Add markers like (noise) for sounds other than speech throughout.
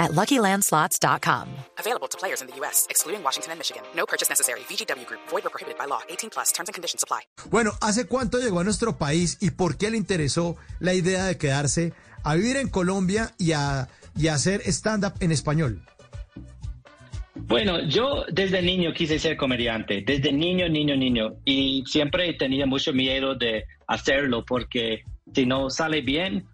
at LuckyLandSlots.com. Available to players in the U.S., excluding Washington and Michigan. No purchase necessary. VGW Group. Void or prohibited by law. 18 plus. Terms and conditions apply. Bueno, ¿hace cuánto llegó a nuestro país y por qué le interesó la idea de quedarse a vivir en Colombia y a, y a hacer stand-up en español? Bueno, yo desde niño quise ser comediante, desde niño, niño, niño, y siempre tenía mucho miedo de hacerlo porque si no sale bien,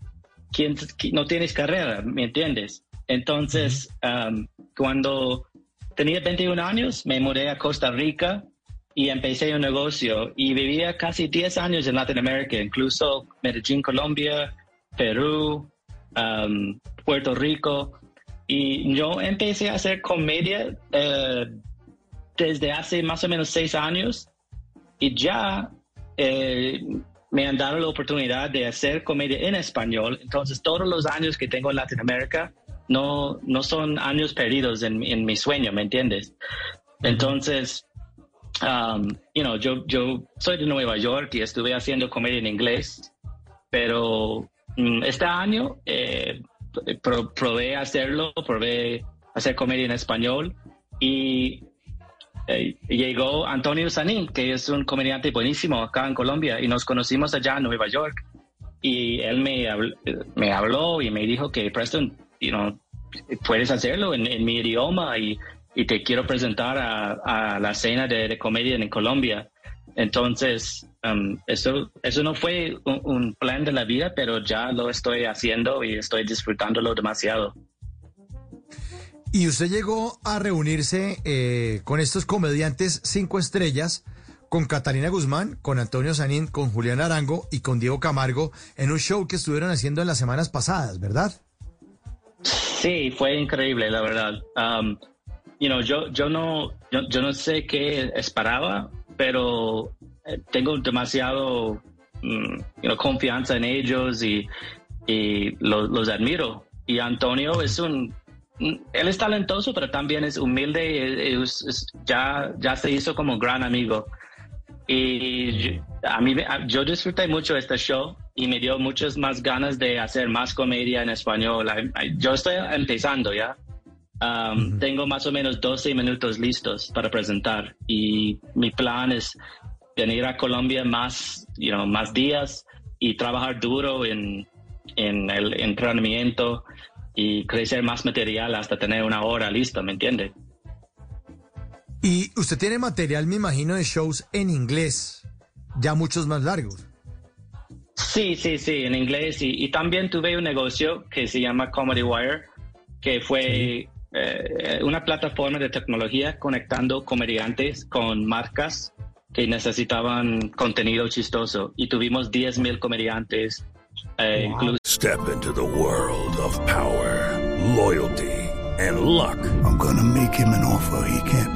¿quién, no tienes carrera, ¿me entiendes? Entonces, um, cuando tenía 21 años, me mudé a Costa Rica y empecé un negocio y vivía casi 10 años en Latinoamérica, incluso Medellín, Colombia, Perú, um, Puerto Rico. Y yo empecé a hacer comedia eh, desde hace más o menos seis años y ya eh, me han dado la oportunidad de hacer comedia en español. Entonces, todos los años que tengo en Latinoamérica no, no son años perdidos en, en mi sueño, ¿me entiendes? Entonces, um, you know, yo, yo soy de Nueva York y estuve haciendo comedia en inglés, pero mm, este año eh, probé hacerlo, probé hacer comedia en español y eh, llegó Antonio Sanín, que es un comediante buenísimo acá en Colombia y nos conocimos allá en Nueva York y él me, me habló y me dijo que Preston, you know, puedes hacerlo en, mi idioma y, y, te quiero presentar a, la escena de, comedia en Colombia. Entonces, um, eso, eso no fue un, plan de la vida, pero ya lo estoy haciendo y estoy disfrutándolo demasiado. Y usted llegó a reunirse eh, con estos comediantes cinco estrellas, con Catalina Guzmán, con Antonio Sanín, con Julián Arango y con Diego Camargo en un show que estuvieron haciendo en las semanas pasadas, ¿verdad? Sí, fue increíble, la verdad. Um, you know, yo, yo, no, yo, no sé qué esperaba, pero eh, tengo demasiado mm, confianza en ellos y, y los, admiro. Y Antonio es un, él es talentoso, pero también es humilde, y ya, ya se hizo como gran amigo. Y a mí, yo disfruté mucho este show y me dio muchas más ganas de hacer más comedia en español. Yo estoy empezando ya. Um, tengo más o menos 12 minutos listos para presentar y mi plan es venir a Colombia más, you know, más días y trabajar duro en, en el entrenamiento y crecer más material hasta tener una hora lista, ¿me entiende? Y usted tiene material, me imagino, de shows en inglés, ya muchos más largos. Sí, sí, sí, en inglés. Y, también tuve un negocio que se llama Comedy Wire, que fue eh, una plataforma de tecnología conectando comediantes con marcas que necesitaban contenido chistoso. Y tuvimos 10.000 comediantes. Eh, Step into the world of power, loyalty. and luck. I'm gonna make him an offer he can't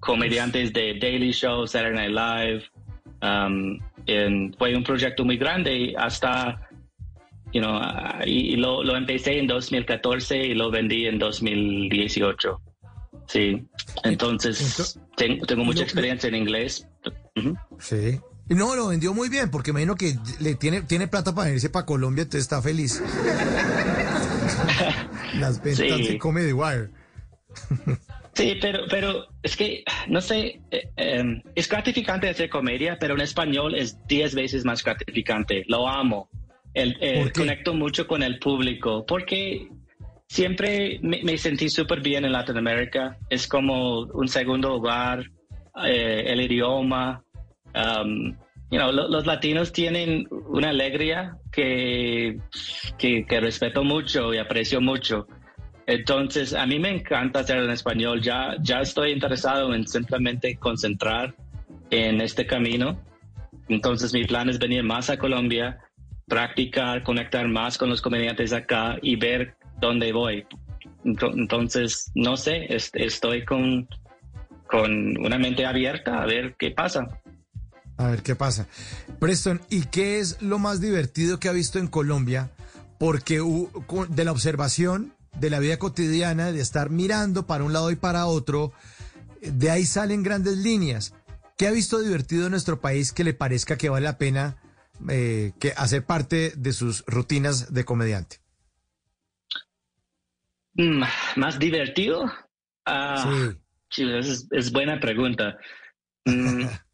comediantes de Daily Show, Saturday Night Live. Um, en, fue un proyecto muy grande hasta, you know, y, y lo, lo, empecé en 2014 y lo vendí en 2018. Sí. Entonces, tengo, tengo mucha experiencia en inglés. Uh -huh. Sí. No, lo vendió muy bien, porque me imagino que le tiene, tiene plata para irse para Colombia, entonces está feliz. (laughs) Las ventas de Comedy Wire. Sí, pero, pero es que, no sé, eh, em, es gratificante hacer comedia, pero en español es diez veces más gratificante. Lo amo. El, conecto mucho con el público porque siempre me, sentí súper bien en Latinoamérica. Es como un segundo hogar, eh, el idioma. Um, you know, los latinos tienen una alegría que, que, que, respeto mucho y aprecio mucho. Entonces, a mí me encanta hacer en español. Ya, ya estoy interesado en simplemente concentrar en este camino. Entonces, mi plan es venir más a Colombia, practicar, conectar más con los comediantes acá y ver dónde voy. Entonces, no sé, estoy con, con una mente abierta a ver qué pasa. A ver qué pasa. Preston, ¿y qué es lo más divertido que ha visto en Colombia? Porque de la observación de la vida cotidiana, de estar mirando para un lado y para otro, de ahí salen grandes líneas. ¿Qué ha visto divertido en nuestro país que le parezca que vale la pena eh, que hacer parte de sus rutinas de comediante? Mm, ¿Más divertido? Ah, sí. es, buena pregunta. (laughs)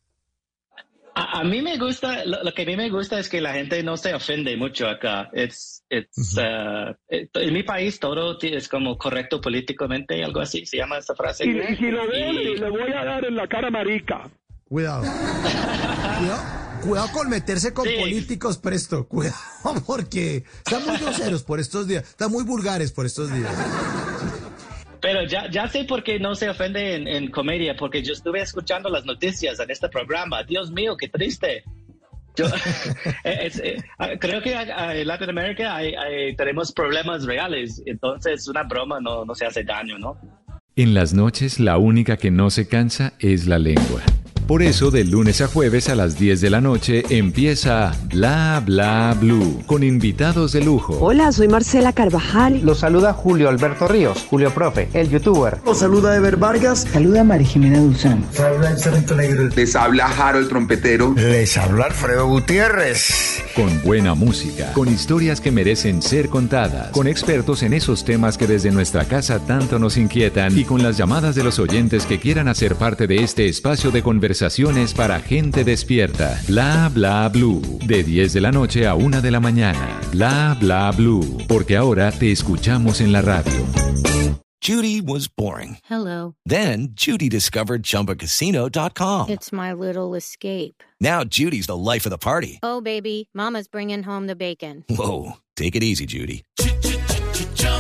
A, mí me gusta, lo, que a mí me gusta es que la gente no se ofende mucho acá. Es, uh, en mi país todo es como correcto políticamente, algo así, se llama esa frase. Y, si lo ve, le voy a dar en la cara marica. Cuidado. cuidado. con meterse con políticos, presto. Cuidado, porque están muy groseros por estos días. Están muy vulgares por estos días. Pero ya, ya sé por qué no se ofende en, comedia, porque yo estuve escuchando las noticias en este programa. Dios mío, qué triste. Yo, (laughs) eh, eh, ah, creo que en Latinoamérica tenemos problemas reales, entonces una broma no, no se hace daño, ¿no? En las noches la única que no se cansa es la lengua. Por eso, de lunes a jueves a las 10 de la noche empieza Bla Bla Blue con invitados de lujo. Hola, soy Marcela Carvajal. Los saluda Julio Alberto Ríos, Julio Profe, el youtuber. Los saluda Ever Vargas. Saluda María Jimena Dulzán. Saluda el Cerrito Negro. Les habla Jaro el trompetero. Les habla Alfredo Gutiérrez. Con buena música, con historias que merecen ser contadas, con expertos en esos temas que desde nuestra casa tanto nos inquietan y con las llamadas de los oyentes que quieran hacer parte de este espacio de conversación conversaciones para gente despierta. Bla bla blue. De 10 de la noche a 1 de la mañana. Bla bla blue. Porque ahora te escuchamos en la radio. Judy was boring. Hello. Then Judy discovered chumbacasino.com. It's my little escape. Now Judy's the life of the party. Oh, baby. Mama's bringing home the bacon. Whoa. Take it easy, Judy.